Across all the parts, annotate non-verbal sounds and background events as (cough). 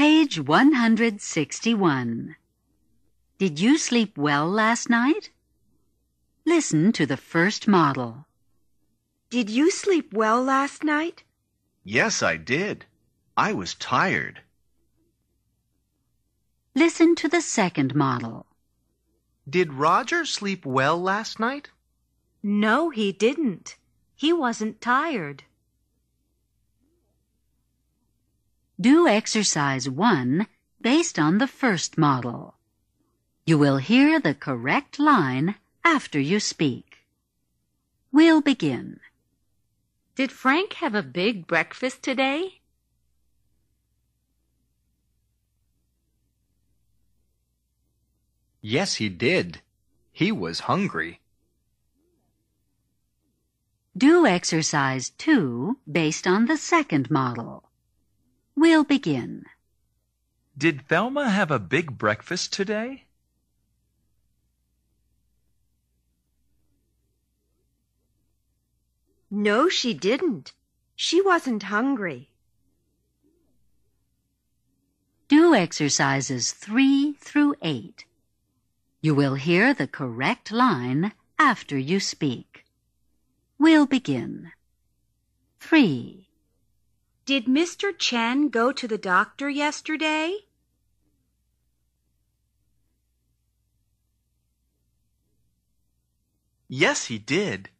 Page 161. Did you sleep well last night? Listen to the first model. Did you sleep well last night? Yes, I did. I was tired. Listen to the second model. Did Roger sleep well last night? No, he didn't. He wasn't tired. Do exercise 1 based on the first model. You will hear the correct line after you speak. We'll begin. Did Frank have a big breakfast today? Yes, he did. He was hungry. Do exercise 2 based on the second model. We'll begin. Did Thelma have a big breakfast today? No, she didn't. She wasn't hungry. Do exercises 3 through 8. You will hear the correct line after you speak. We'll begin. 3. Did Mr. Chen go to the doctor yesterday? Yes, he did.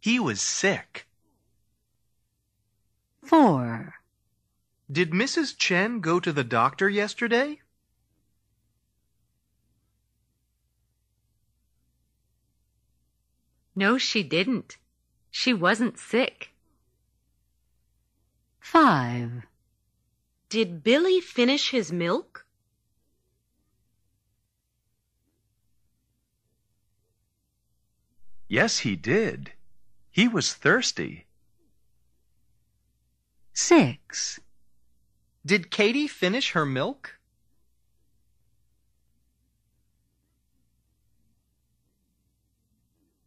He was sick. 4. Did Mrs. Chen go to the doctor yesterday? No, she didn't. She wasn't sick. 5. Did Billy finish his milk? Yes, he did. He was thirsty. 6. Did Katie finish her milk?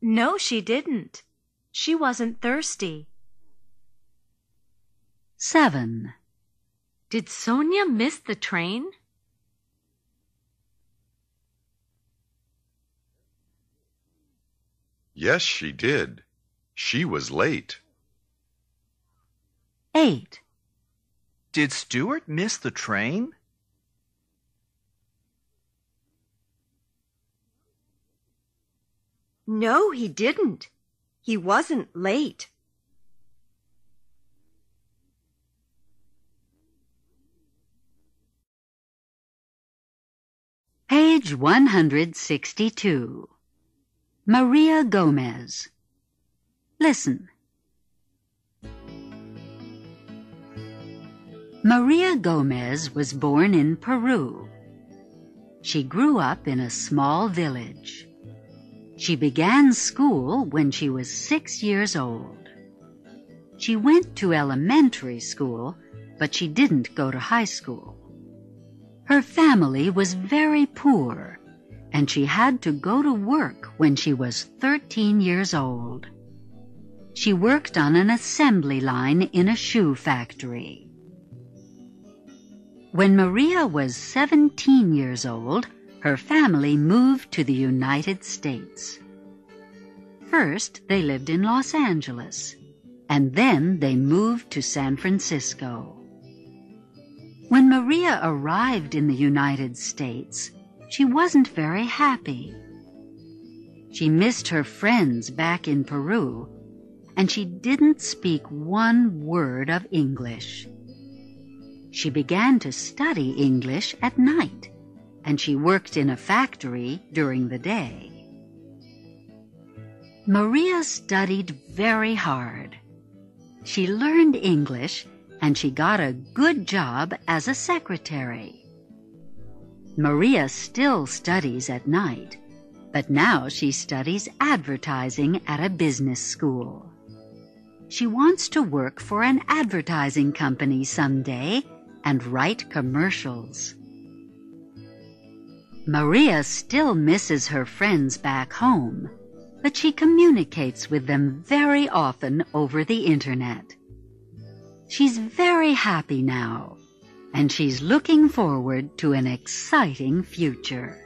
No, she didn't. She wasn't thirsty. 7. Did Sonia miss the train? Yes, she did. She was late. 8. Did Stuart miss the train? No, he didn't. He wasn't late. Page 162. Maria Gomez. Listen. Maria Gomez was born in Peru. She grew up in a small village. She began school when she was six years old. She went to elementary school, but she didn't go to high school. Her family was very poor, and she had to go to work when she was 13 years old. She worked on an assembly line in a shoe factory. When Maria was 17 years old, her family moved to the United States. First, they lived in Los Angeles, and then they moved to San Francisco. When Maria arrived in the United States, she wasn't very happy. She missed her friends back in Peru, and she didn't speak one word of English. She began to study English at night, and she worked in a factory during the day. Maria studied very hard. She learned English and she got a good job as a secretary. Maria still studies at night, but now she studies advertising at a business school. She wants to work for an advertising company someday and write commercials. Maria still misses her friends back home, but she communicates with them very often over the internet. She's very happy now, and she's looking forward to an exciting future.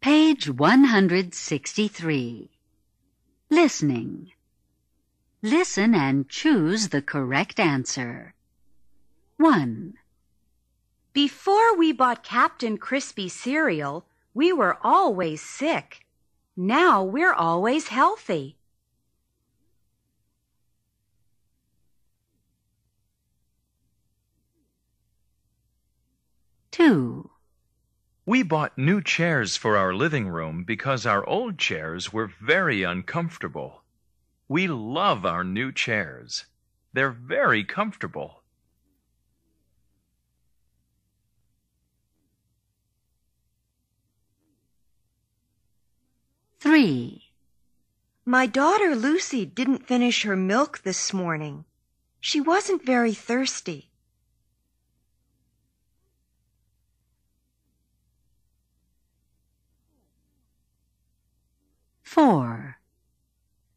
Page 163. Listening. Listen and choose the correct answer. 1. Before we bought Captain Crispy cereal, we were always sick. Now we're always healthy. 2. We bought new chairs for our living room because our old chairs were very uncomfortable. We love our new chairs. They're very comfortable. 3. My daughter Lucy didn't finish her milk this morning. She wasn't very thirsty. 4.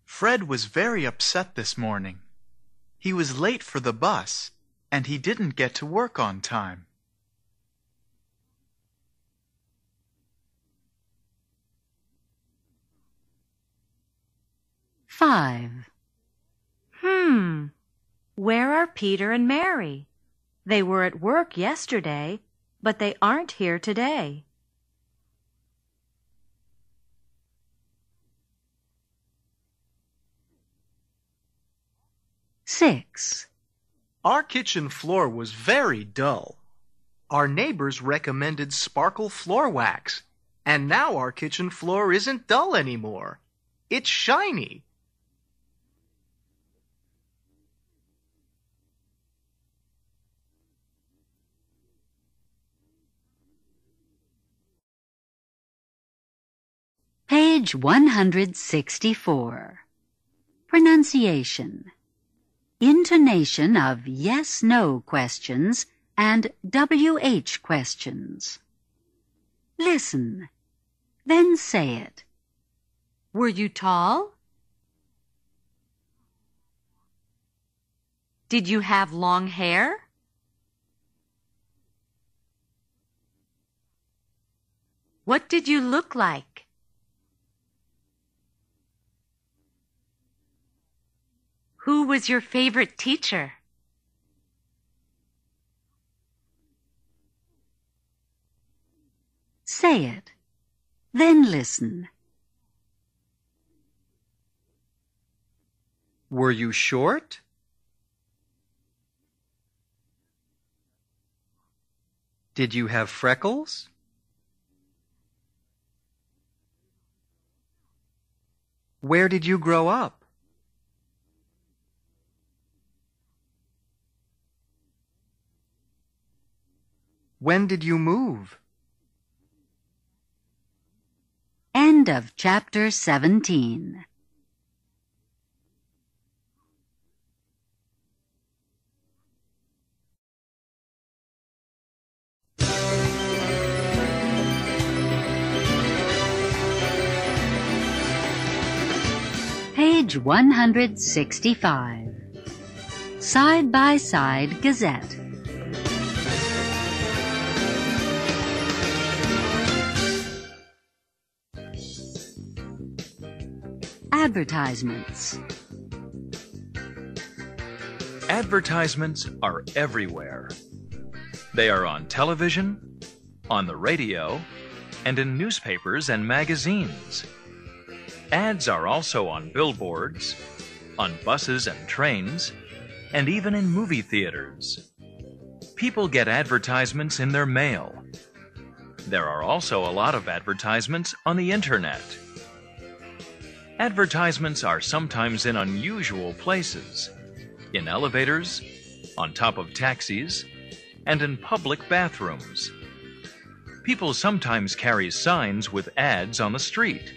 Fred was very upset this morning. He was late for the bus, and he didn't get to work on time. 5. Hmm. Where are Peter and Mary? They were at work yesterday, but they aren't here today. 6. Our kitchen floor was very dull. Our neighbors recommended sparkle floor wax, and now our kitchen floor isn't dull anymore. It's shiny. Page 164. Pronunciation. Intonation of yes-no questions and WH questions. Listen. Then say it. Were you tall? Did you have long hair? What did you look like? Who was your favorite teacher? Say it. Then listen. Were you short? Did you have freckles? Where did you grow up? When did you move? End of chapter 17. Page 165. Side by Side Gazette. Advertisements. Advertisements are everywhere. They are on television, on the radio, and in newspapers and magazines. Ads are also on billboards, on buses and trains, and even in movie theaters. People get advertisements in their mail. There are also a lot of advertisements on the internet. Advertisements are sometimes in unusual places in elevators, on top of taxis, and in public bathrooms. People sometimes carry signs with ads on the street,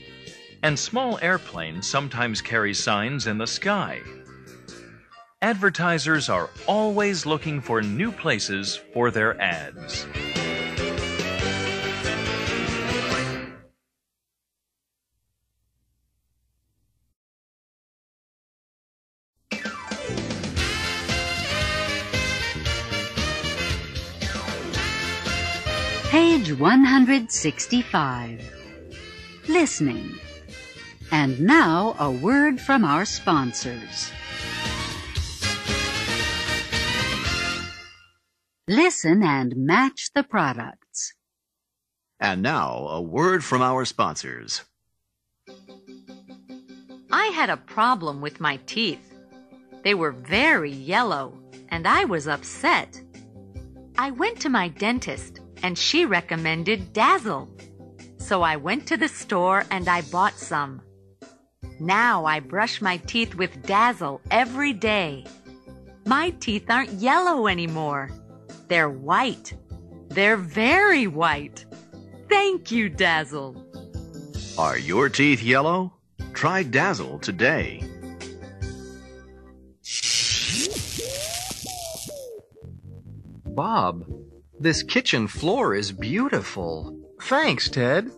and small airplanes sometimes carry signs in the sky. Advertisers are always looking for new places for their ads. 165. Listening. And now a word from our sponsors. Listen and match the products. And now, a word from our sponsors. I had a problem with my teeth. They were very yellow, and I was upset. I went to my dentist, and she recommended Dazzle. So I went to the store and I bought some. Now I brush my teeth with Dazzle every day. My teeth aren't yellow anymore. They're white. They're very white. Thank you, Dazzle. Are your teeth yellow? Try Dazzle today. Bob, this kitchen floor is beautiful. Thanks, Ted.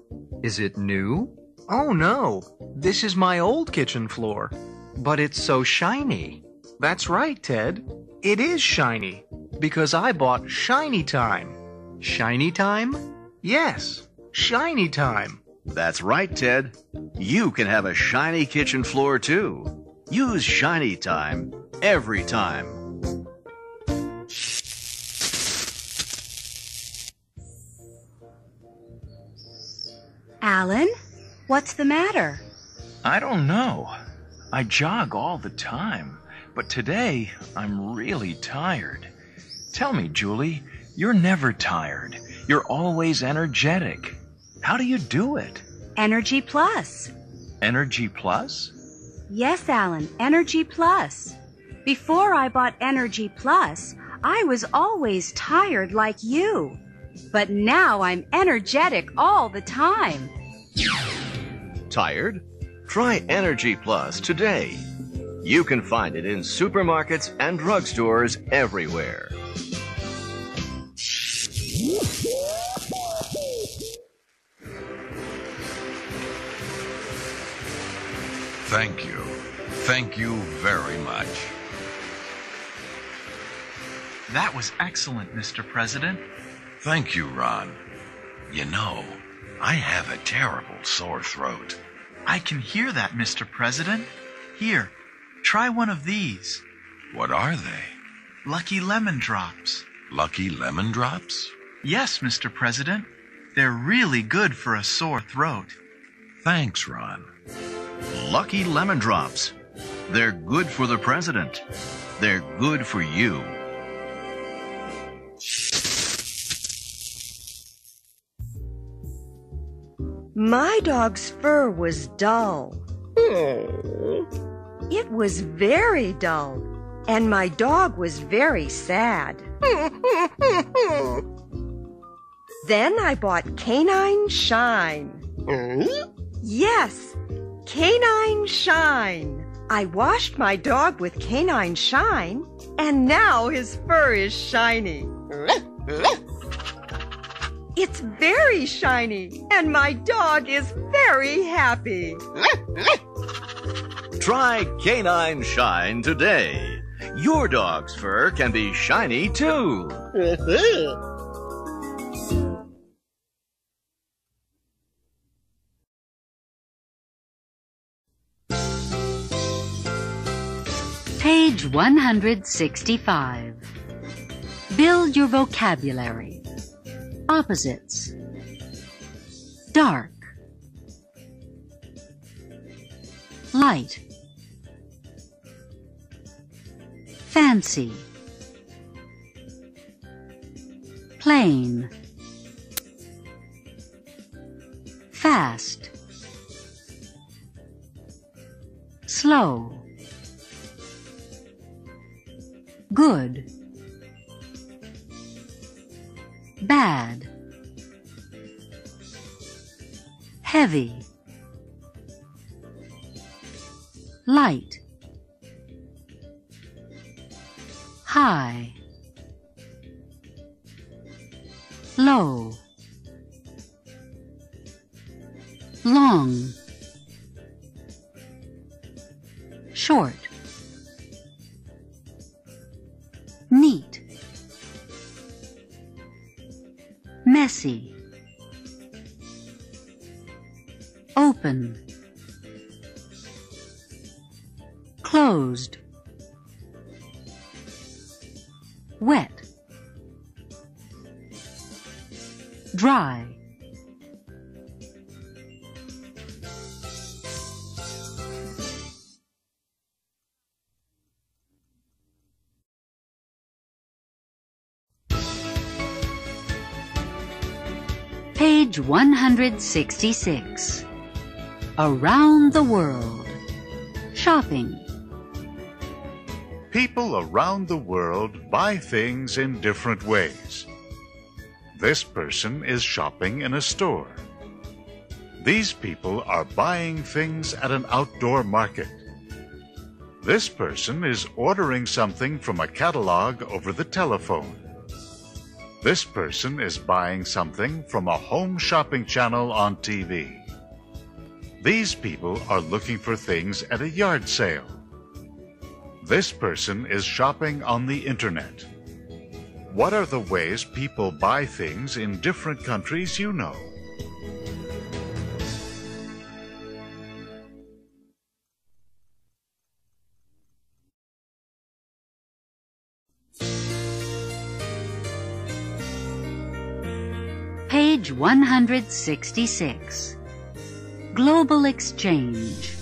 Is it new? Oh no, this is my old kitchen floor. But it's so shiny. That's right, Ted. It is shiny. Because I bought Shiny Time. Shiny Time? Yes, Shiny Time. That's right, Ted. You can have a shiny kitchen floor too. Use Shiny Time every time. Alan, what's the matter? I don't know. I jog all the time, but today I'm really tired. Tell me, Julie, you're never tired. You're always energetic. How do you do it? Energy Plus. Energy Plus? Yes, Alan, Energy Plus. Before I bought Energy Plus, I was always tired like you. But now I'm energetic all the time. Tired? Try Energy Plus today. You can find it in supermarkets and drugstores everywhere. Thank you. Thank you very much. That was excellent, Mr. President. Thank you, Ron. You know, I have a terrible sore throat. I can hear that, Mr. President. Here, try one of these. What are they? Lucky Lemon Drops. Lucky lemon drops? Yes, Mr. President. They're really good for a sore throat. Thanks, Ron. Lucky Lemon Drops. They're good for the president. They're good for you. My dog's fur was dull. Hmm. It was very dull, and my dog was very sad. (laughs) then I bought Canine Shine. Hmm? Yes, Canine Shine. I washed my dog with Canine Shine, and now his fur is shiny. (laughs) It's very shiny, and my dog is very happy. Try Canine Shine today. Your dog's fur can be shiny too. Page 165. Build your vocabulary. Opposites. Dark. Light. Fancy. Plain. Fast. Slow. Good. Bad. Heavy. Light. High. Low. Long. Short. Neat. Messy, open, closed, wet, dry. Page 166. Around the World. Shopping. People around the world buy things in different ways. This person is shopping in a store. These people are buying things at an outdoor market. This person is ordering something from a catalog over the telephone. This person is buying something from a home shopping channel on TV. These people are looking for things at a yard sale. This person is shopping on the internet. What are the ways people buy things in different countries you know? Page 166. Global Exchange.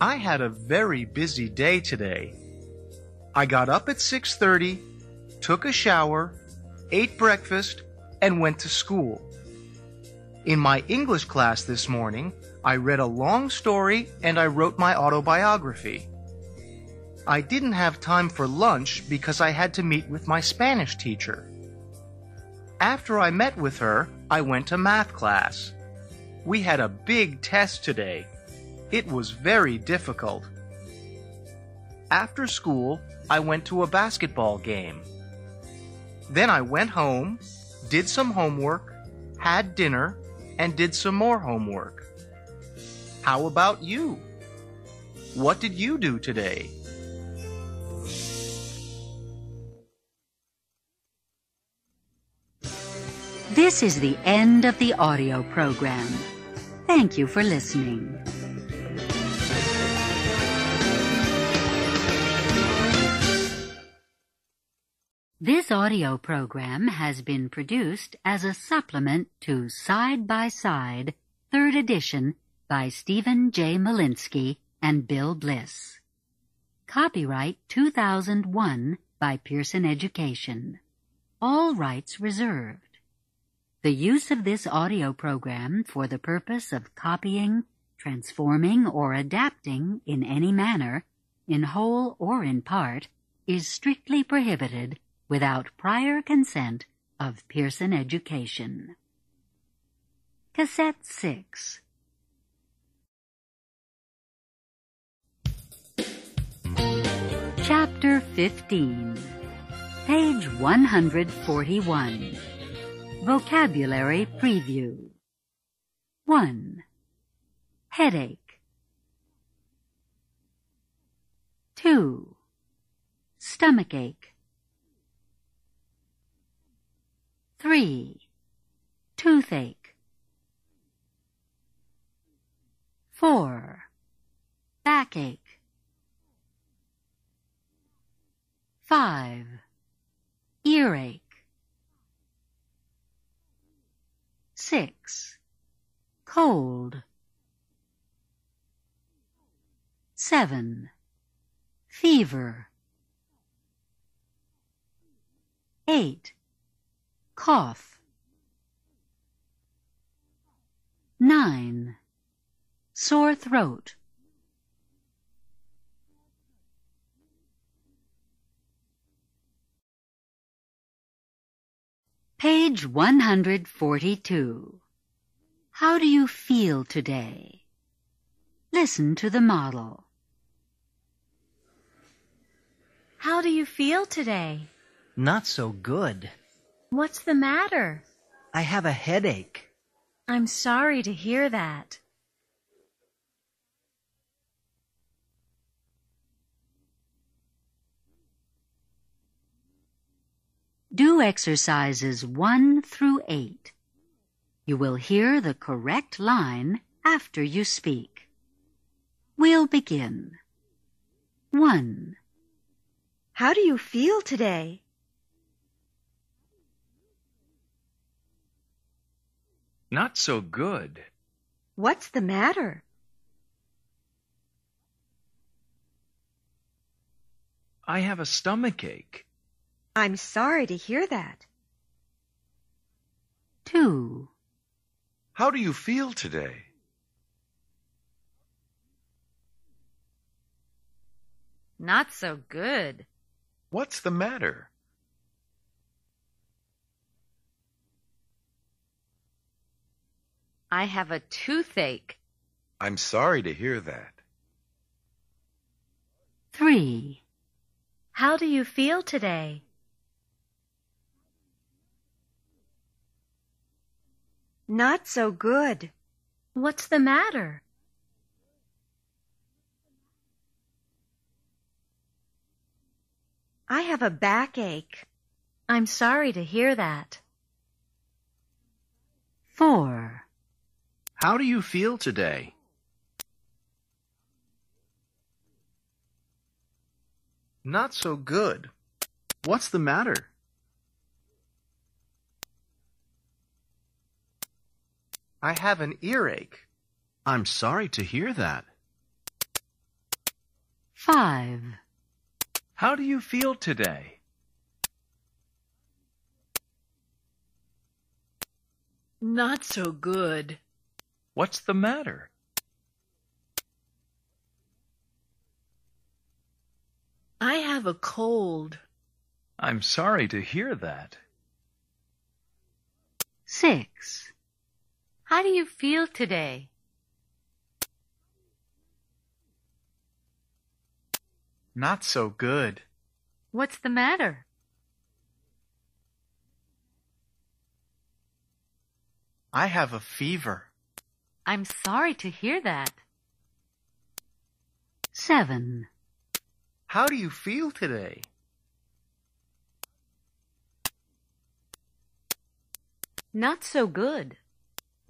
I had a very busy day today. I got up at 6:30, took a shower, ate breakfast, and went to school. In my English class this morning, I read a long story and I wrote my autobiography. I didn't have time for lunch because I had to meet with my Spanish teacher. After I met with her, I went to math class. We had a big test today. It was very difficult. After school, I went to a basketball game. Then I went home, did some homework, had dinner, and did some more homework. How about you? What did you do today? This is the end of the audio program. Thank you for listening. This audio program has been produced as a supplement to Side by Side, third edition by Steven J. Molinsky and Bill Bliss. Copyright 2001 by Pearson Education. All rights reserved. The use of this audio program for the purpose of copying, transforming, or adapting in any manner, in whole or in part, is strictly prohibited without prior consent of Pearson Education. Cassette 6 Chapter 15 Page 141 Vocabulary Preview 1. Headache 2. Stomachache 3. Toothache 4. Backache 5. Earache 6. Cold 7. Fever 8. Cough 9. Sore throat Page 142. How do you feel today? Listen to the model. How do you feel today? Not so good. What's the matter? I have a headache. I'm sorry to hear that. Do exercises 1 through 8. You will hear the correct line after you speak. We'll begin. 1. How do you feel today? Not so good. What's the matter? I have a stomach ache. I'm sorry to hear that. 2. How do you feel today? Not so good. What's the matter? I have a toothache. I'm sorry to hear that. 3. How do you feel today? Not so good. What's the matter? I have a backache. I'm sorry to hear that. 4. How do you feel today? Not so good. What's the matter? I have an earache. I'm sorry to hear that. 5. How do you feel today? Not so good. What's the matter? I have a cold. I'm sorry to hear that. 6. How do you feel today? Not so good. What's the matter? I have a fever. I'm sorry to hear that. 7. How do you feel today? Not so good.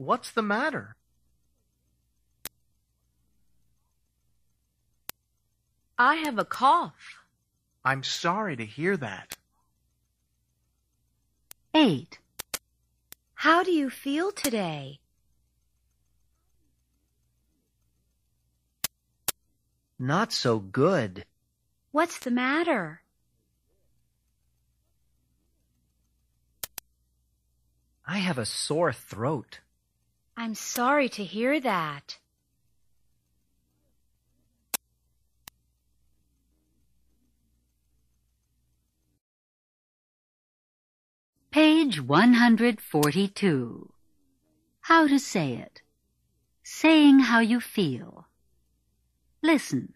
What's the matter? I have a cough. I'm sorry to hear that. 8. How do you feel today? Not so good. What's the matter? I have a sore throat. I'm sorry to hear that. Page 142. How to say it. Saying how you feel. Listen.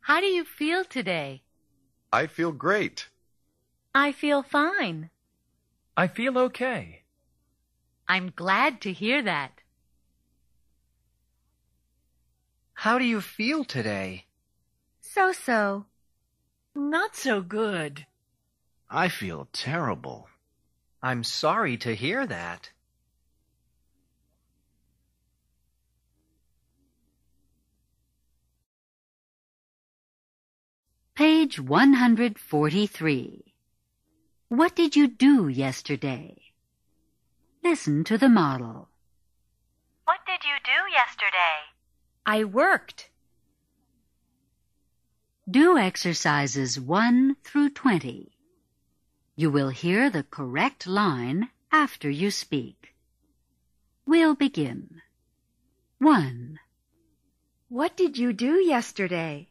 How do you feel today? I feel great. I feel fine. I feel okay. I'm glad to hear that. How do you feel today? So so. Not so good. I feel terrible. I'm sorry to hear that. Page 143. What did you do yesterday? Listen to the model. What did you do yesterday? I worked. Do exercises 1 through 20. You will hear the correct line after you speak. We'll begin. 1. What did you do yesterday?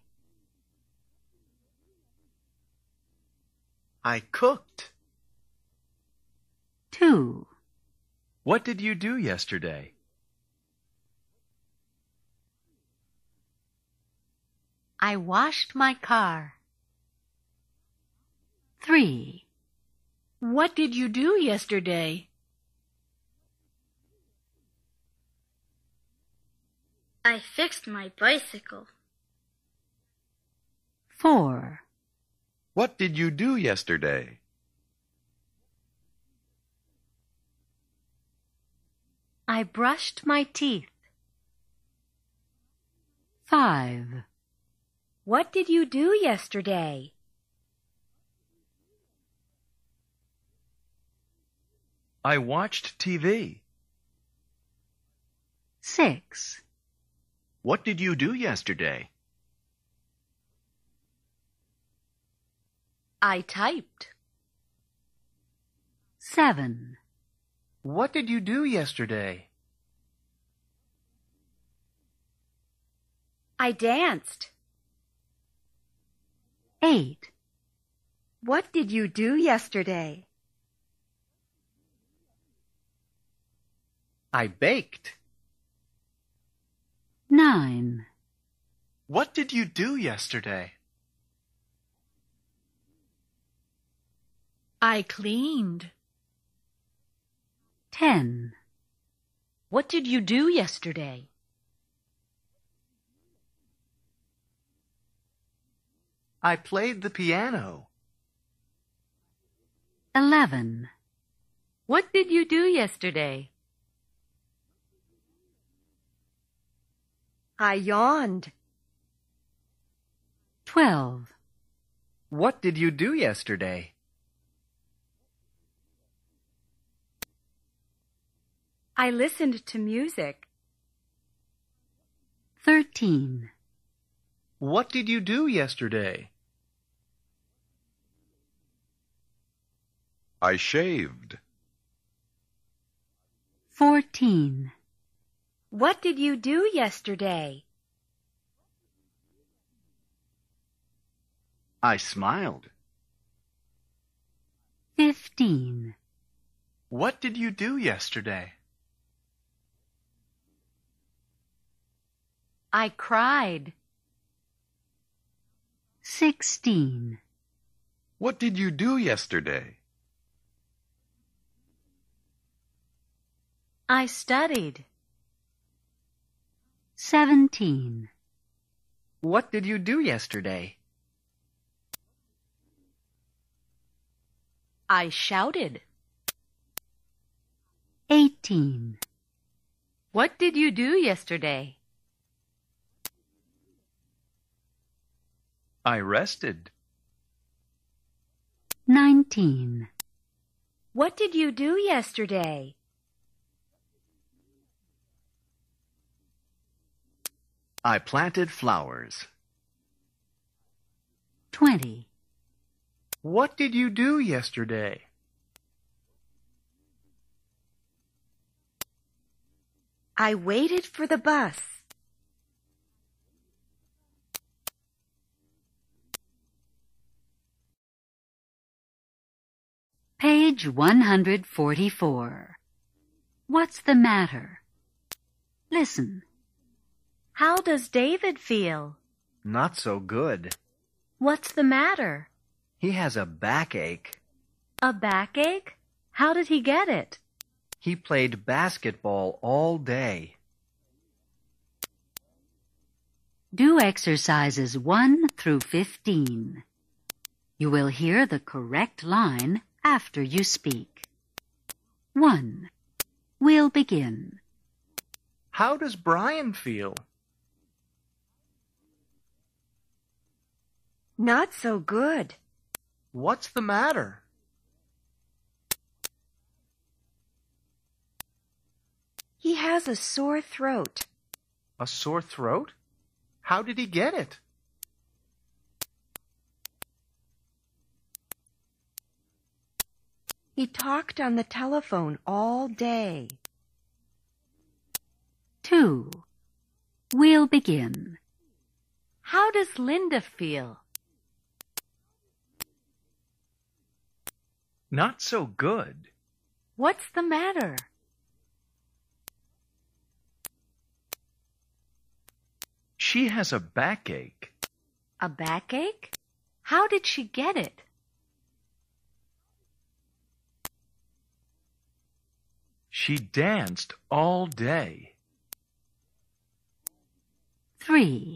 I cooked. 2. What did you do yesterday? I washed my car. 3. What did you do yesterday? I fixed my bicycle. 4. What did you do yesterday? I brushed my teeth. 5. What did you do yesterday? I watched TV. 6. What did you do yesterday? I typed. 7. What did you do yesterday? I danced. 8. What did you do yesterday? I baked. 9. What did you do yesterday? I cleaned. 10. What did you do yesterday? I played the piano. 11. What did you do yesterday? I yawned. 12. What did you do yesterday? I listened to music. 13. What did you do yesterday? I shaved. 14. What did you do yesterday? I smiled. 15. What did you do yesterday? I cried. 16. What did you do yesterday? I studied. 17. What did you do yesterday? I shouted. 18. What did you do yesterday? I rested. 19. What did you do yesterday? I planted flowers. 20. What did you do yesterday? I waited for the bus. Page 144. What's the matter? Listen. How does David feel? Not so good. What's the matter? He has a backache. A backache? How did he get it? He played basketball all day. Do exercises 1 through 15. You will hear the correct line after you speak. 1. We'll begin. How does Brian feel? Not so good. What's the matter? He has a sore throat. A sore throat? How did he get it? He talked on the telephone all day. 2. We'll begin. How does Linda feel? Not so good. What's the matter? She has a backache. A backache? How did she get it? She danced all day. 3.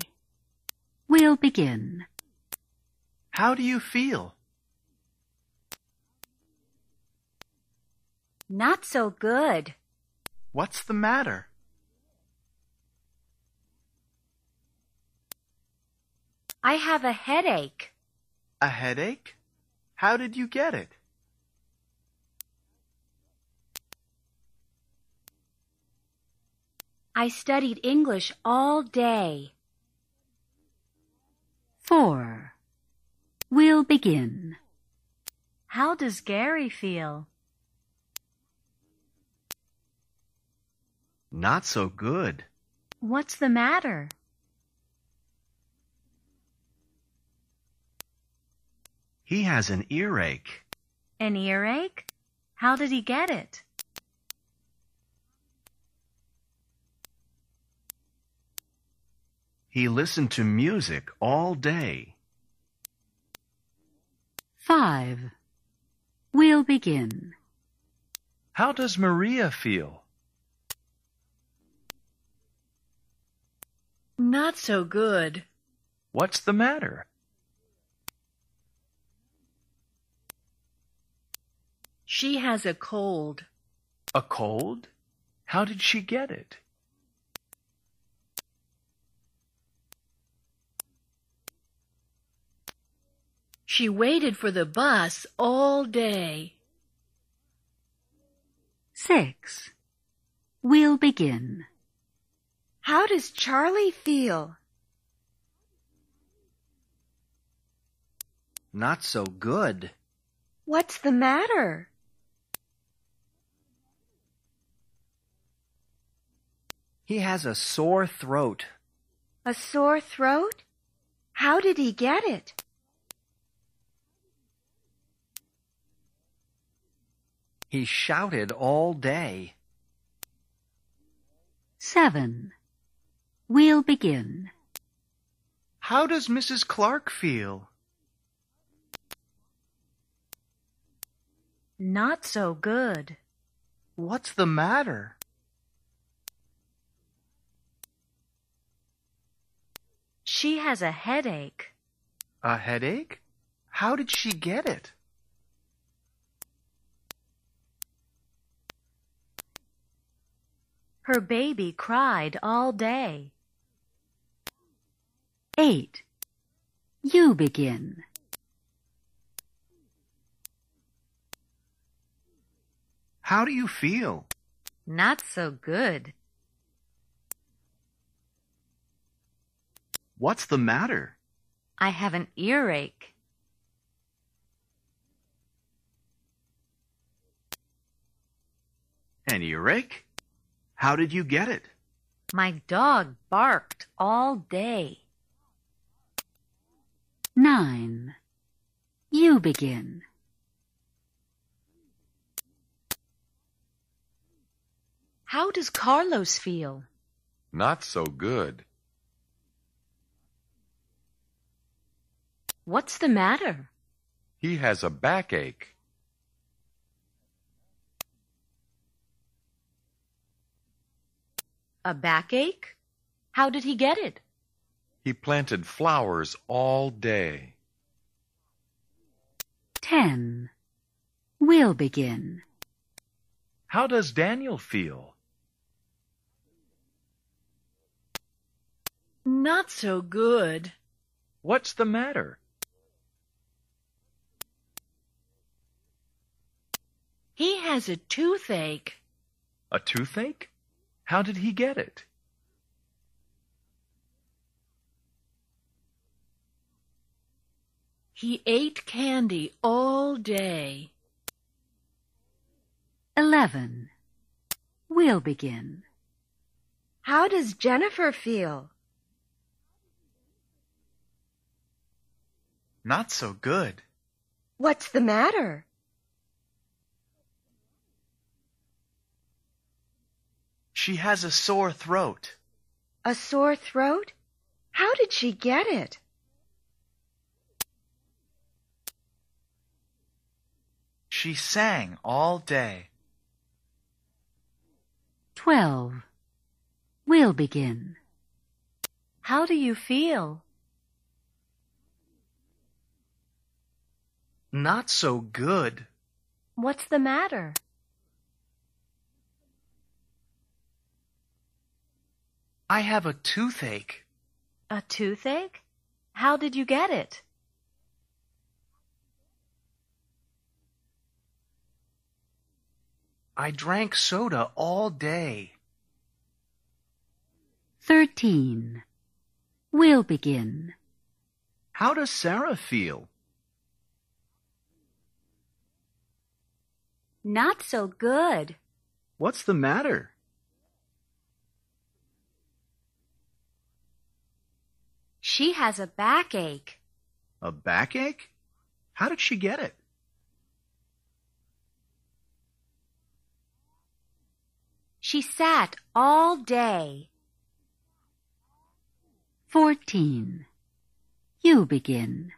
We'll begin. How do you feel? Not so good. What's the matter? I have a headache. A headache? How did you get it? I studied English all day. 4. We'll begin. How does Gary feel? Not so good. What's the matter? He has an earache. An earache? How did he get it? He listened to music all day. 5. We'll begin. How does Maria feel? Not so good. What's the matter? She has a cold. A cold? How did she get it? She waited for the bus all day. 6. We'll begin. How does Charlie feel? Not so good. What's the matter? He has a sore throat. A sore throat? How did he get it? He shouted all day. 7. We'll begin. How does Mrs. Clark feel? Not so good. What's the matter? She has a headache. A headache? How did she get it? Her baby cried all day. 8. You begin. How do you feel? Not so good. What's the matter? I have an earache. An earache? How did you get it? My dog barked all day. 9. You begin. How does Carlos feel? Not so good. What's the matter? He has a backache. A backache? How did he get it? He planted flowers all day. 10. We'll begin. How does Daniel feel? Not so good. What's the matter? He has a toothache. A toothache? How did he get it? He ate candy all day. 11. We'll begin. How does Jennifer feel? Not so good. What's the matter? She has a sore throat. A sore throat? How did she get it? She sang all day. 12. We'll begin. How do you feel? Not so good. What's the matter? I have a toothache. A toothache? How did you get it? I drank soda all day. 13. We'll begin. How does Sarah feel? Not so good. What's the matter? She has a backache. A backache? How did she get it? She sat all day. 14. You begin.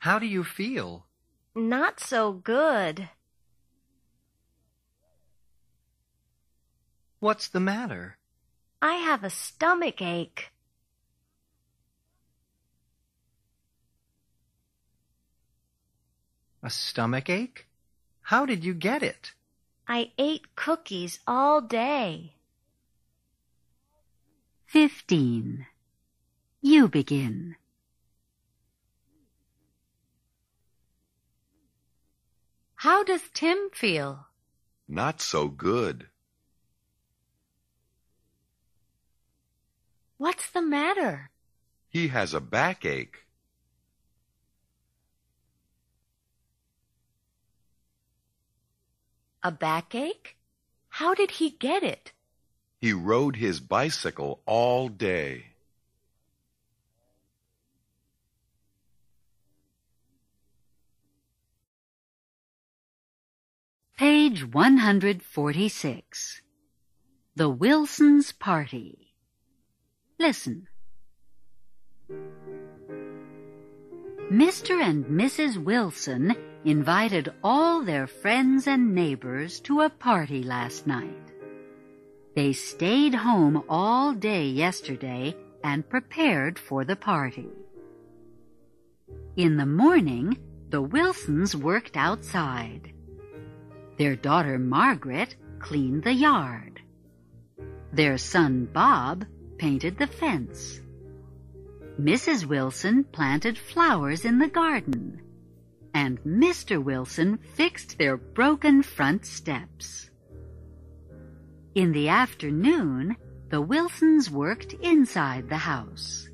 How do you feel? Not so good. What's the matter? I have a stomach ache. A stomach ache? How did you get it? I ate cookies all day. 15. You begin. How does Tim feel? Not so good. What's the matter? He has a backache. A backache? How did he get it? He rode his bicycle all day. Page 146. The Wilsons' Party. Listen. Mr. and Mrs. Wilson invited all their friends and neighbors to a party last night. They stayed home all day yesterday and prepared for the party. In the morning, the Wilsons worked outside. Their daughter Margaret cleaned the yard. Their son Bob painted the fence. Mrs. Wilson planted flowers in the garden. And Mr. Wilson fixed their broken front steps. In the afternoon, the Wilsons worked inside the house.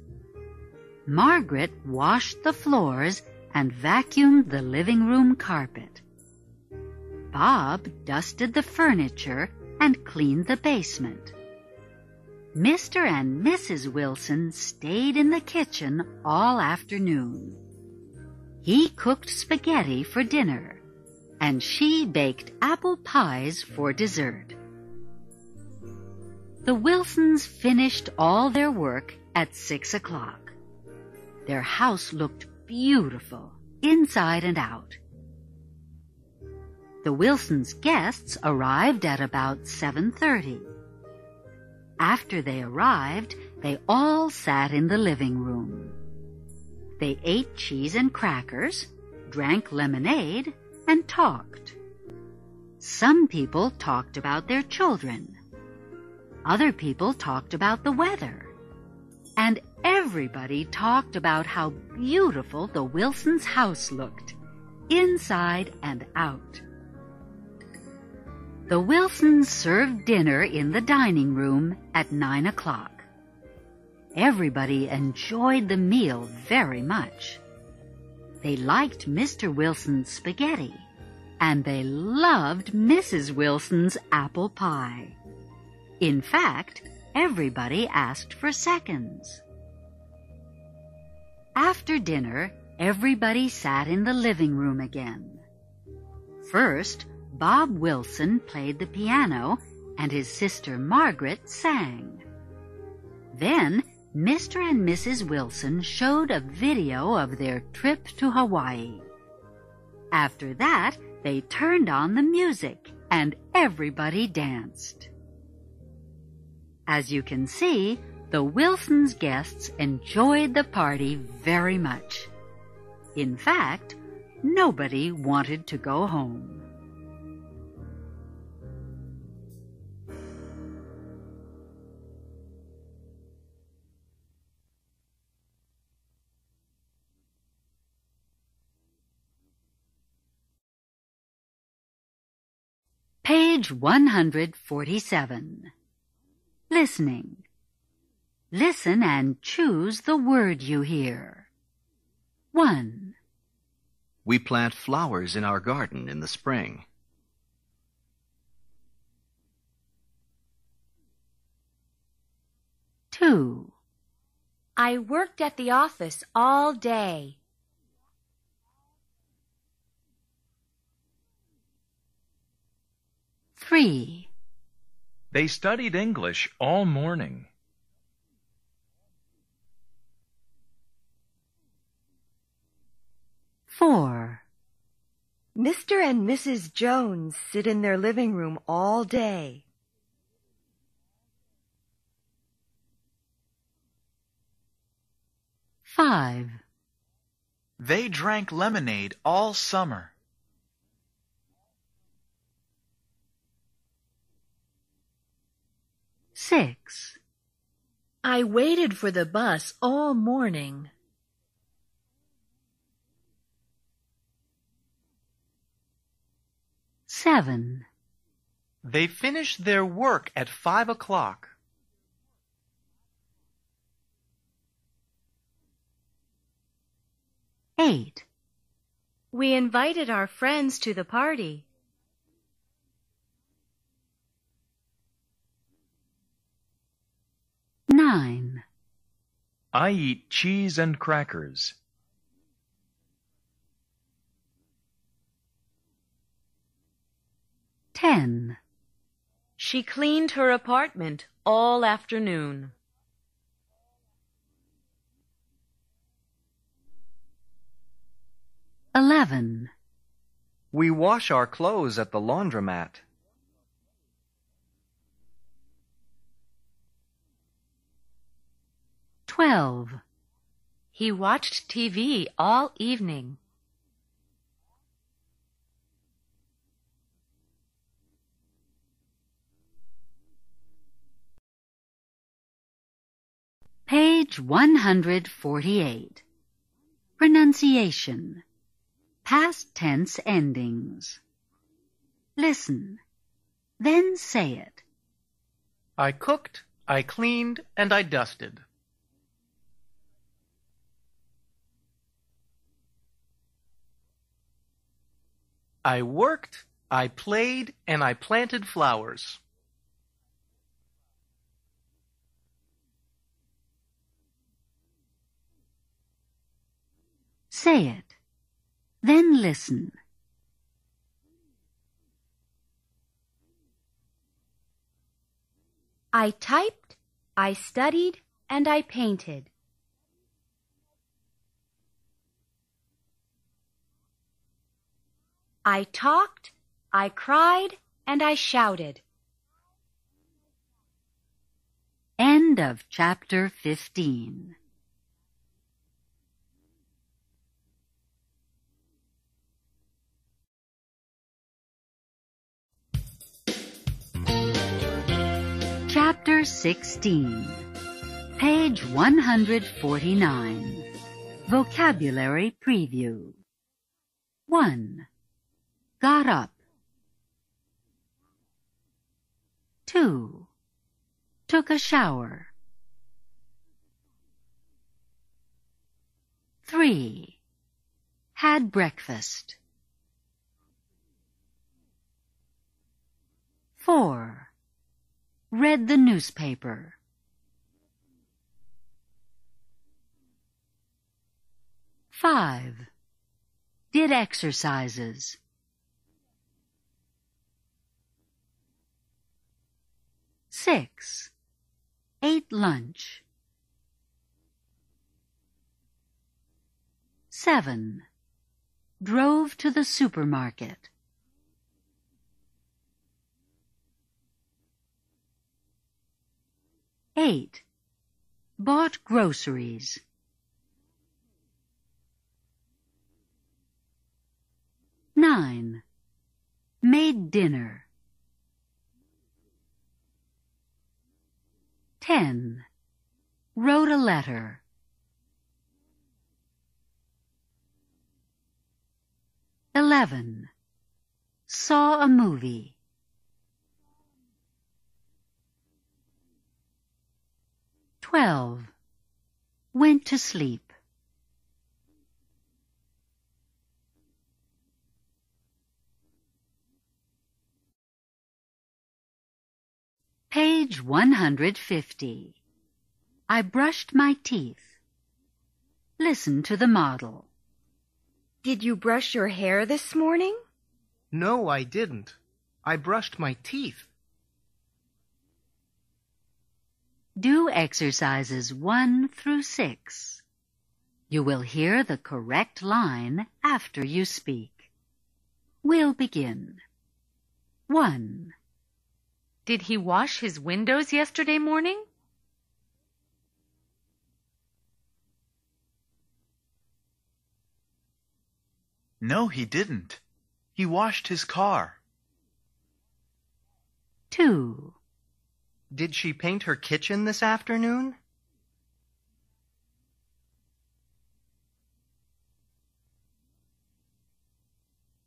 Margaret washed the floors and vacuumed the living room carpet. Bob dusted the furniture and cleaned the basement. Mr. and Mrs. Wilson stayed in the kitchen all afternoon. He cooked spaghetti for dinner, and she baked apple pies for dessert. The Wilsons finished all their work at six o'clock. Their house looked beautiful, inside and out. The Wilsons' guests arrived at about 7.30. After they arrived, they all sat in the living room. They ate cheese and crackers, drank lemonade, and talked. Some people talked about their children. Other people talked about the weather. And everybody talked about how beautiful the Wilsons' house looked, inside and out. The Wilsons served dinner in the dining room at nine o'clock. Everybody enjoyed the meal very much. They liked Mr. Wilson's spaghetti, and they loved Mrs. Wilson's apple pie. In fact, everybody asked for seconds. After dinner, everybody sat in the living room again. First, Bob Wilson played the piano and his sister Margaret sang. Then Mr. and Mrs. Wilson showed a video of their trip to Hawaii. After that, they turned on the music and everybody danced. As you can see, the Wilsons' guests enjoyed the party very much. In fact, nobody wanted to go home. Page 147. Listening. Listen and choose the word you hear. 1. We plant flowers in our garden in the spring. Two. I worked at the office all day. Three. They studied English all morning. Four. Mr. and Mrs. Jones sit in their living room all day. Five. They drank lemonade all summer. Six. I waited for the bus all morning. Seven. They finished their work at five o'clock. Eight. We invited our friends to the party. Nine. I eat cheese and crackers. Ten. She cleaned her apartment all afternoon. Eleven. We wash our clothes at the laundromat. Twelve. He watched TV all evening. Page 148. Pronunciation. Past tense endings. Listen. Then say it. I cooked, I cleaned, and I dusted. I worked, I played, and I planted flowers. Say it. Then listen. I typed, I studied, and I painted. I talked, I cried, and I shouted. End of chapter 15. Chapter 16 Page 149 Vocabulary Preview 1. Got up 2. Took a shower 3. Had breakfast 4. Read the newspaper. Five. Did exercises. Six. Ate lunch. Seven. Drove to the supermarket. Eight. Bought groceries. Nine. Made dinner. 10. Wrote a letter. Eleven. Saw a movie. Twelve. Went to sleep. Page 150. I brushed my teeth. Listen to the model. Did you brush your hair this morning? No, I didn't. I brushed my teeth. Do exercises 1 through 6. You will hear the correct line after you speak. We'll begin. 1. Did he wash his windows yesterday morning? No, he didn't. He washed his car. 2. Did she paint her kitchen this afternoon?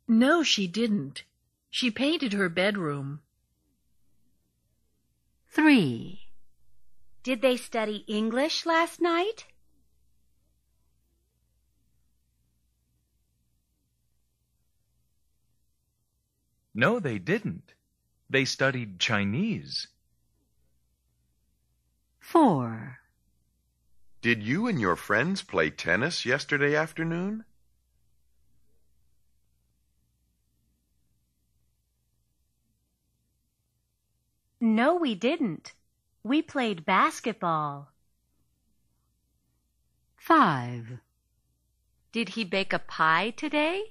No, she didn't. She painted her bedroom. 3. Did they study English last night? No, they didn't. They studied Chinese. 4. Did you and your friends play tennis yesterday afternoon? No, we didn't. We played basketball. 5. Did he bake a pie today?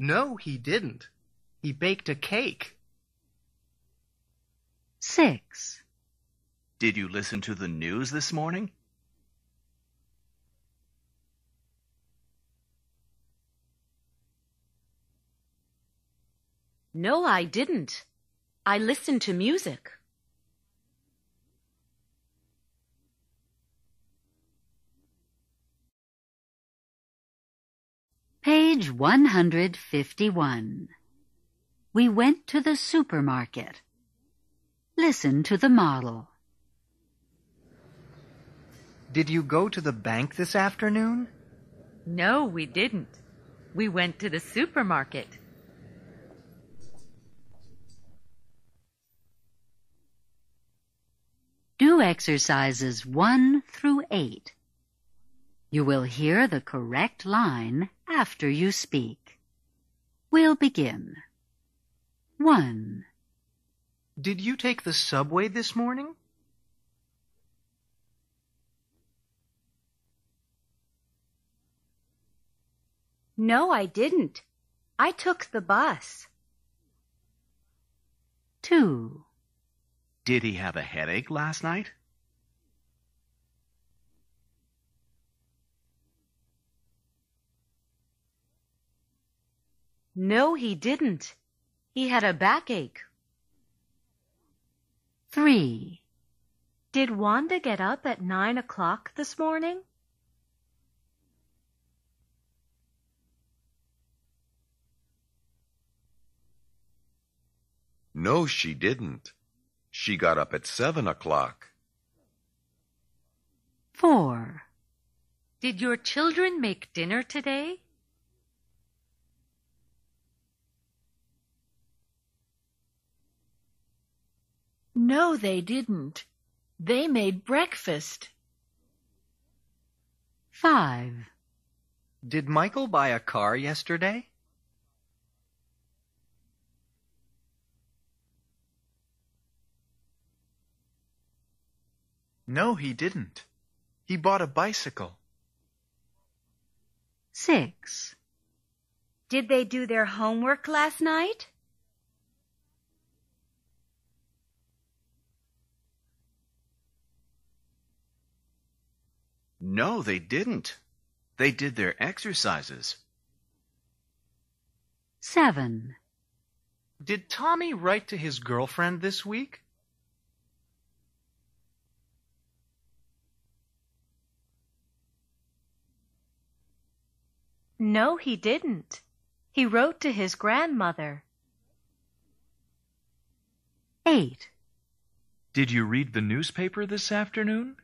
No, he didn't. He baked a cake. 6. Did you listen to the news this morning? No, I didn't. I listened to music. Page 151. We went to the supermarket. Listen to the model. Did you go to the bank this afternoon? No, we didn't. We went to the supermarket. Do exercises 1 through 8. You will hear the correct line after you speak. We'll begin. 1. Did you take the subway this morning? No, I didn't. I took the bus. 2. Did he have a headache last night? No, he didn't. He had a backache. 3. Did Wanda get up at nine o'clock this morning? No, she didn't. She got up at seven o'clock. 4. Did your children make dinner today? No, they didn't. They made breakfast. 5. Did Michael buy a car yesterday? No, he didn't. He bought a bicycle. 6. Did they do their homework last night? No, they didn't. They did their exercises. 7. Did Tommy write to his girlfriend this week? No, he didn't. He wrote to his grandmother. 8. Did you read the newspaper this afternoon?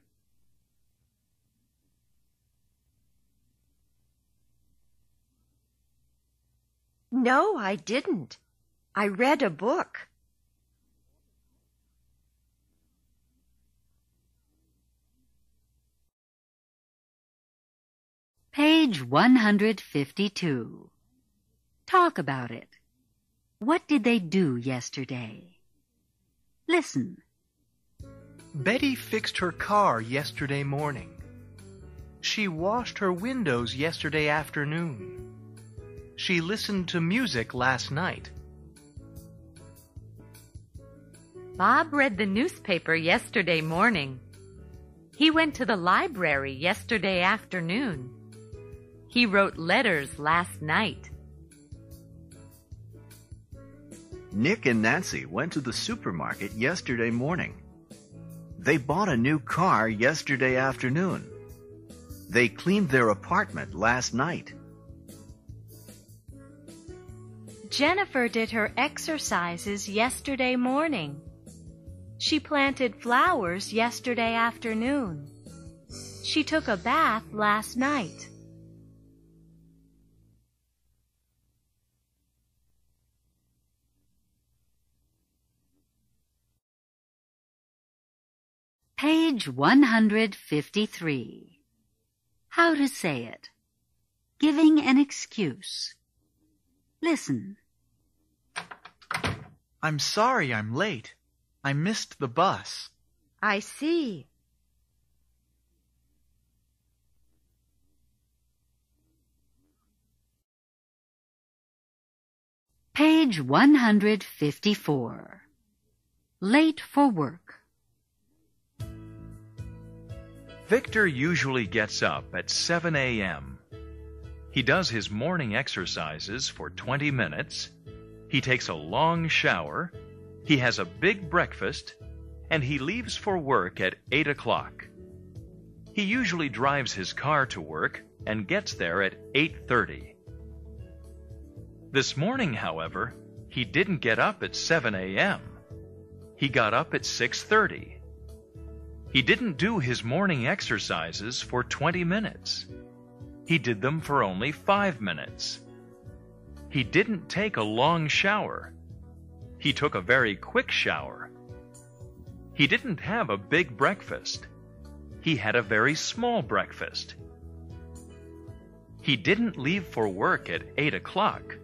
No, I didn't. I read a book. Page 152. Talk about it. What did they do yesterday? Listen. Betty fixed her car yesterday morning. She washed her windows yesterday afternoon. She listened to music last night. Bob read the newspaper yesterday morning. He went to the library yesterday afternoon. He wrote letters last night. Nick and Nancy went to the supermarket yesterday morning. They bought a new car yesterday afternoon. They cleaned their apartment last night. Jennifer did her exercises yesterday morning. She planted flowers yesterday afternoon. She took a bath last night. Page 153. How to say it. Giving an excuse. Listen. I'm sorry I'm late. I missed the bus. I see. Page 154. Late for work. Victor usually gets up at 7 a.m. He does his morning exercises for 20 minutes. He takes a long shower. He has a big breakfast. And he leaves for work at 8 o'clock. He usually drives his car to work and gets there at 8.30. This morning, however, he didn't get up at 7 a.m. He got up at 6.30. He didn't do his morning exercises for 20 minutes. He did them for only 5 minutes. He didn't take a long shower. He took a very quick shower. He didn't have a big breakfast. He had a very small breakfast. He didn't leave for work at 8 o'clock.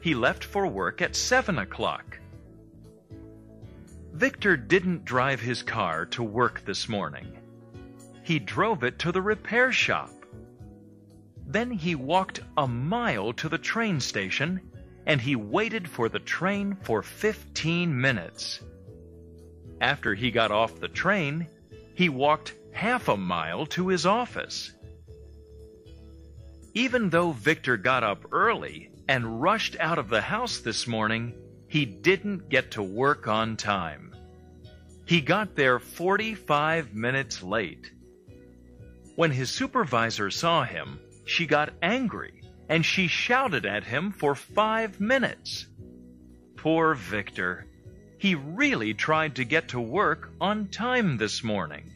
He left for work at 7 o'clock. Victor didn't drive his car to work this morning. He drove it to the repair shop. Then he walked a mile to the train station and he waited for the train for 15 minutes. After he got off the train, he walked half a mile to his office. Even though Victor got up early and rushed out of the house this morning, he didn't get to work on time. He got there 45 minutes late. When his supervisor saw him, she got angry and she shouted at him for five minutes. Poor Victor. He really tried to get to work on time this morning.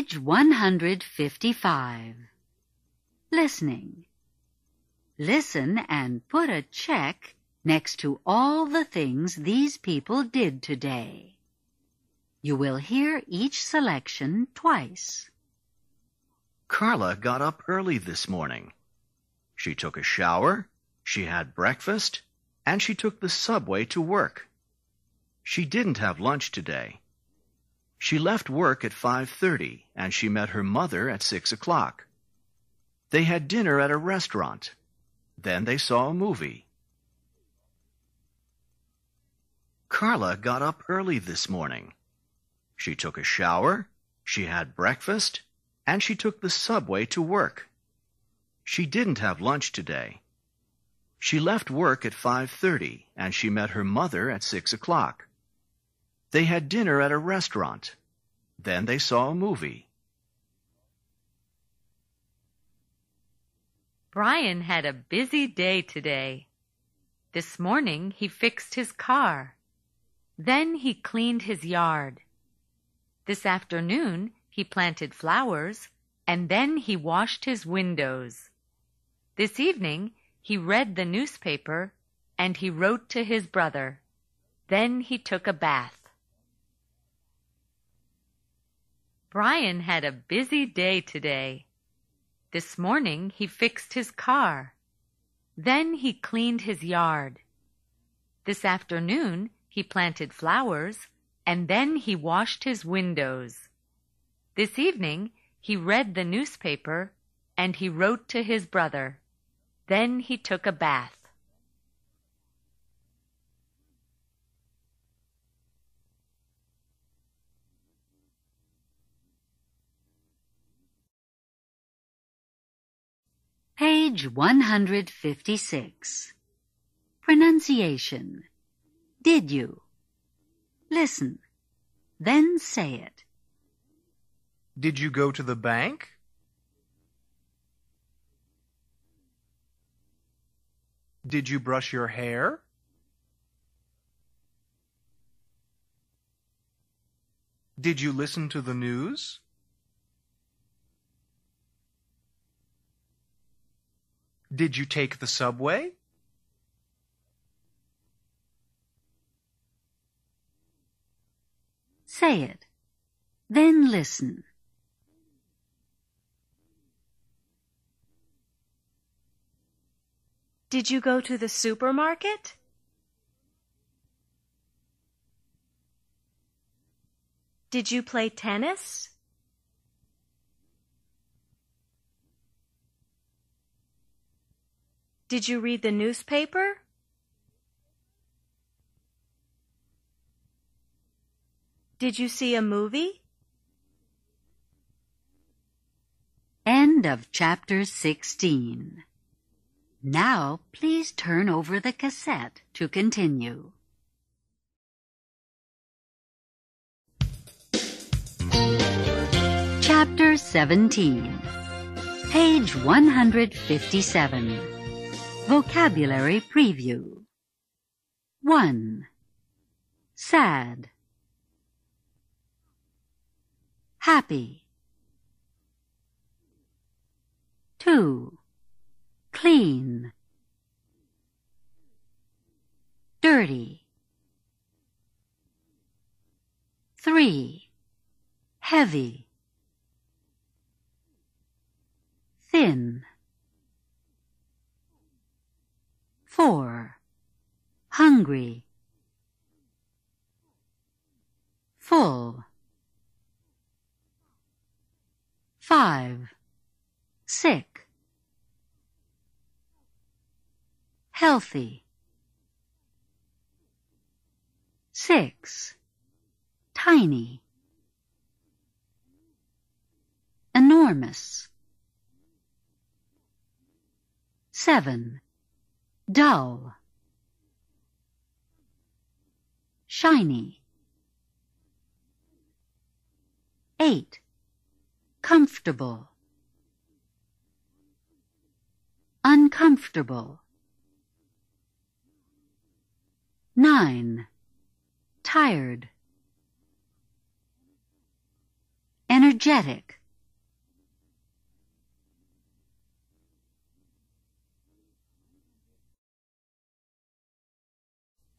Page 155. Listening. Listen and put a check next to all the things these people did today. You will hear each selection twice. Carla got up early this morning. She took a shower, she had breakfast, and she took the subway to work. She didn't have lunch today. She left work at 5.30 and she met her mother at 6 o'clock. They had dinner at a restaurant. Then they saw a movie. Carla got up early this morning. She took a shower, she had breakfast, and she took the subway to work. She didn't have lunch today. She left work at 5.30 and she met her mother at 6 o'clock. They had dinner at a restaurant. Then they saw a movie. Brian had a busy day today. This morning he fixed his car. Then he cleaned his yard. This afternoon he planted flowers, and then he washed his windows. This evening he read the newspaper, and he wrote to his brother. Then he took a bath. Brian had a busy day today. This morning he fixed his car. Then he cleaned his yard. This afternoon he planted flowers, and then he washed his windows. This evening he read the newspaper, and he wrote to his brother. Then he took a bath. Page 156. Pronunciation. Did you? Listen. Then say it. Did you go to the bank? Did you brush your hair? Did you listen to the news? Did you take the subway? Say it. Then listen. Did you go to the supermarket? Did you play tennis? Did you read the newspaper? Did you see a movie? End of chapter 16. Now, please turn over the cassette to continue. Chapter 17. Page 157. Vocabulary Preview. 1. Sad. Happy. 2. Clean. Dirty. 3. Heavy. Thin. 4. Hungry. Full. 5. Sick. Healthy. 6. Tiny. Enormous. 7. Dull. Shiny. 8. Comfortable. Uncomfortable. 9. Tired. Energetic.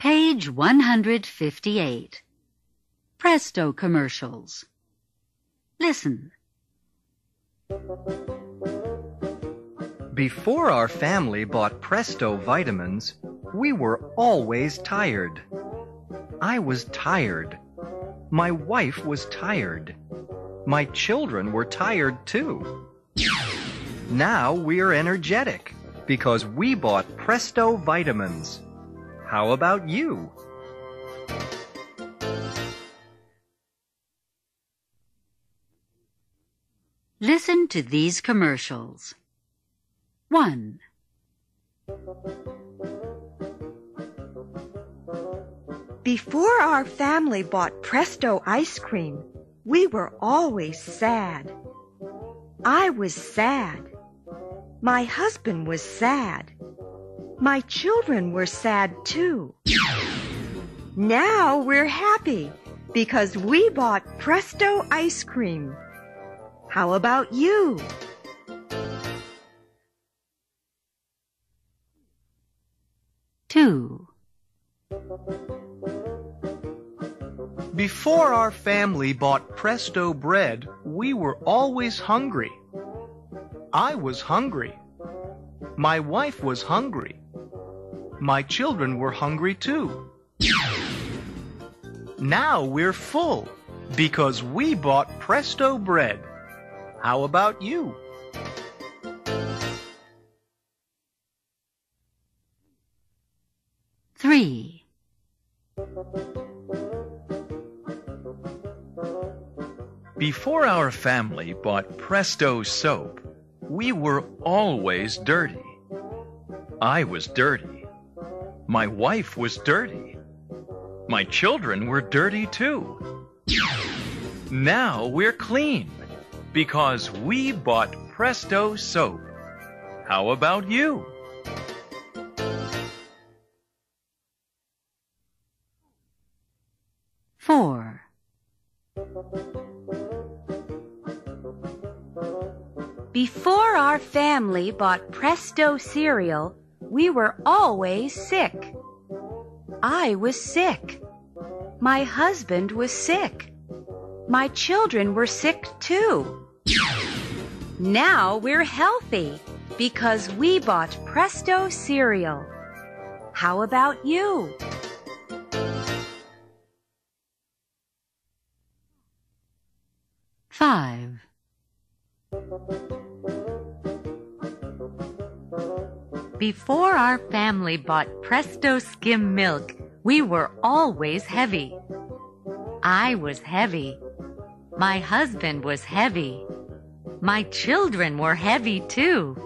Page 158. Presto commercials. Listen. Before our family bought Presto vitamins, we were always tired. I was tired. My wife was tired. My children were tired too. Now we're energetic because we bought Presto vitamins. How about you? Listen to these commercials. 1. Before our family bought Presto ice cream, we were always sad. I was sad. My husband was sad. My children were sad too. Now we're happy because we bought Presto ice cream. How about you? Two. Before our family bought Presto bread, we were always hungry. I was hungry. My wife was hungry. My children were hungry too. Now we're full because we bought Presto bread. How about you? Three. Before our family bought Presto soap, we were always dirty. I was dirty. My wife was dirty. My children were dirty too. Now we're clean because we bought Presto soap. How about you? Four. Before our family bought Presto cereal, we were always sick. I was sick. My husband was sick. My children were sick too. Now we're healthy because we bought Presto cereal. How about you? Before our family bought Presto skim milk, we were always heavy. I was heavy. My husband was heavy. My children were heavy too.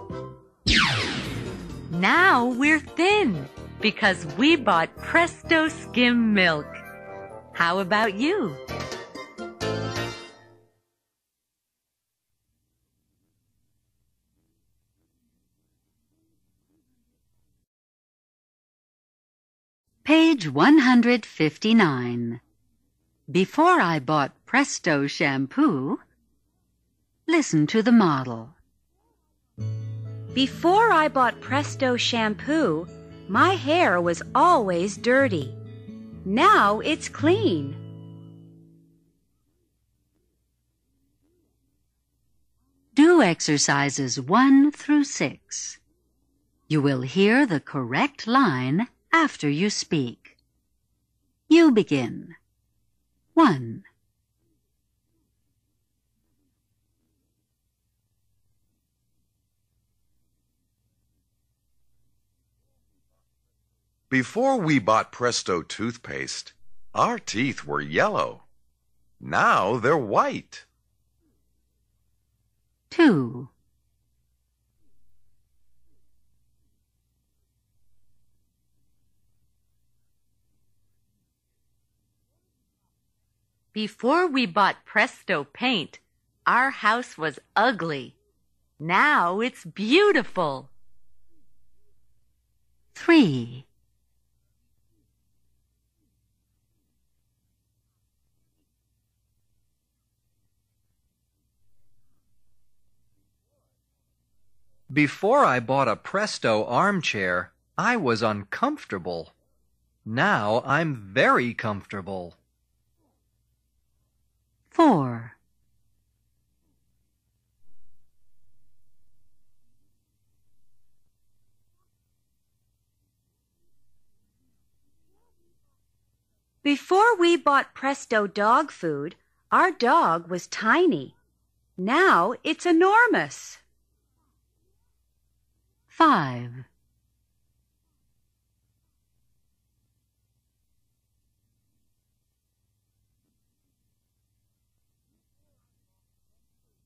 Now we're thin because we bought Presto skim milk. How about you? Page 159. Before I bought Presto shampoo, listen to the model. Before I bought Presto shampoo, my hair was always dirty. Now it's clean. Do exercises 1 through 6. You will hear the correct line after you speak. You begin. 1. Before we bought Presto toothpaste, our teeth were yellow. Now they're white. 2. Before we bought Presto paint, our house was ugly. Now it's beautiful. 3. Before I bought a Presto armchair, I was uncomfortable. Now I'm very comfortable. 4. Before we bought Presto dog food, our dog was tiny. Now it's enormous. 5.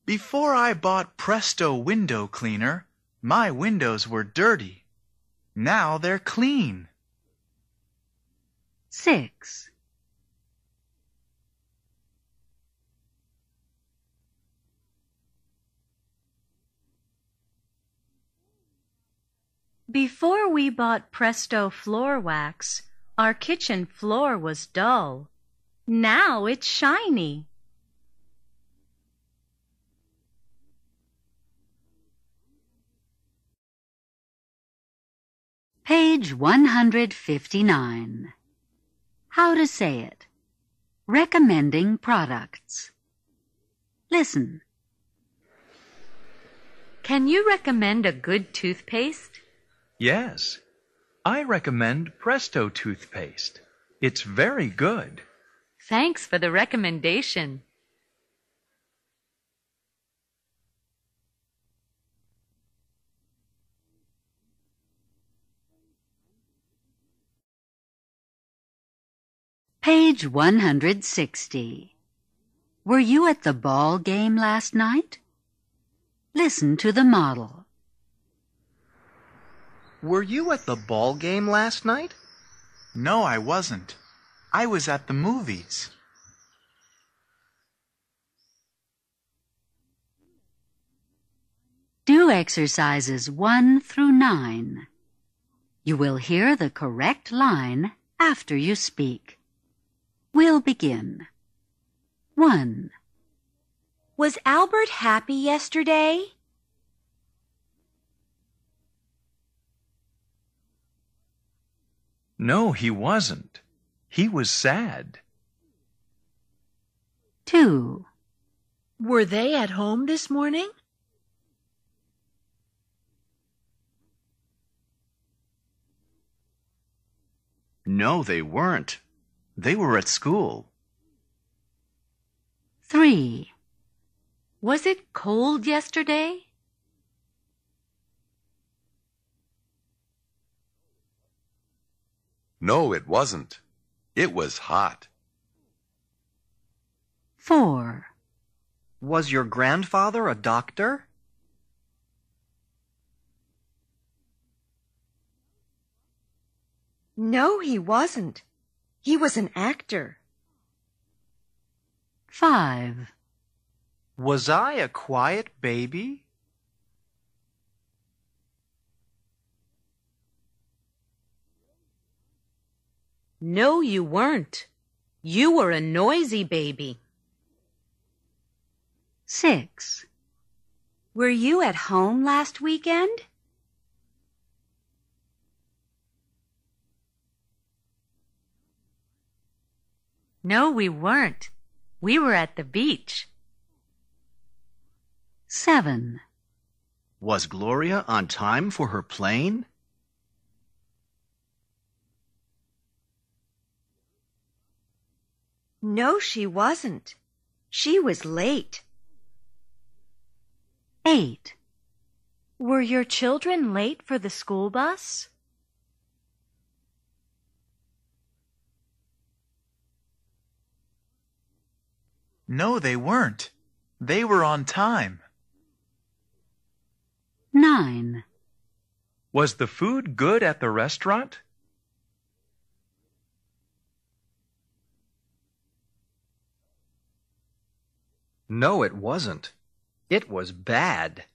Before I bought Presto Window Cleaner, my windows were dirty. Now they're clean. 6. Before we bought Presto Floor Wax, our kitchen floor was dull. Now it's shiny. Page 159. How to say it. Recommending products. Listen. Can you recommend a good toothpaste? Yes. I recommend Presto toothpaste. It's very good. Thanks for the recommendation. Page 160. Were you at the ball game last night? Listen to the model. Were you at the ball game last night? No, I wasn't. I was at the movies. Do exercises 1 through 9. You will hear the correct line after you speak. We'll begin. 1. Was Albert happy yesterday? No, he wasn't. He was sad. 2. Were they at home this morning? No, they weren't. They were at school. 3. Was it cold yesterday? No, it wasn't. It was hot. 4. Was your grandfather a doctor? No, he wasn't. He was an actor. 5. Was I a quiet baby? No, you weren't. You were a noisy baby. 6. Were you at home last weekend? No, we weren't. We were at the beach. 7. Was Gloria on time for her plane? No, she wasn't. She was late. 8. Were your children late for the school bus? No, they weren't. They were on time. 9. Was the food good at the restaurant? No, it wasn't. It was bad.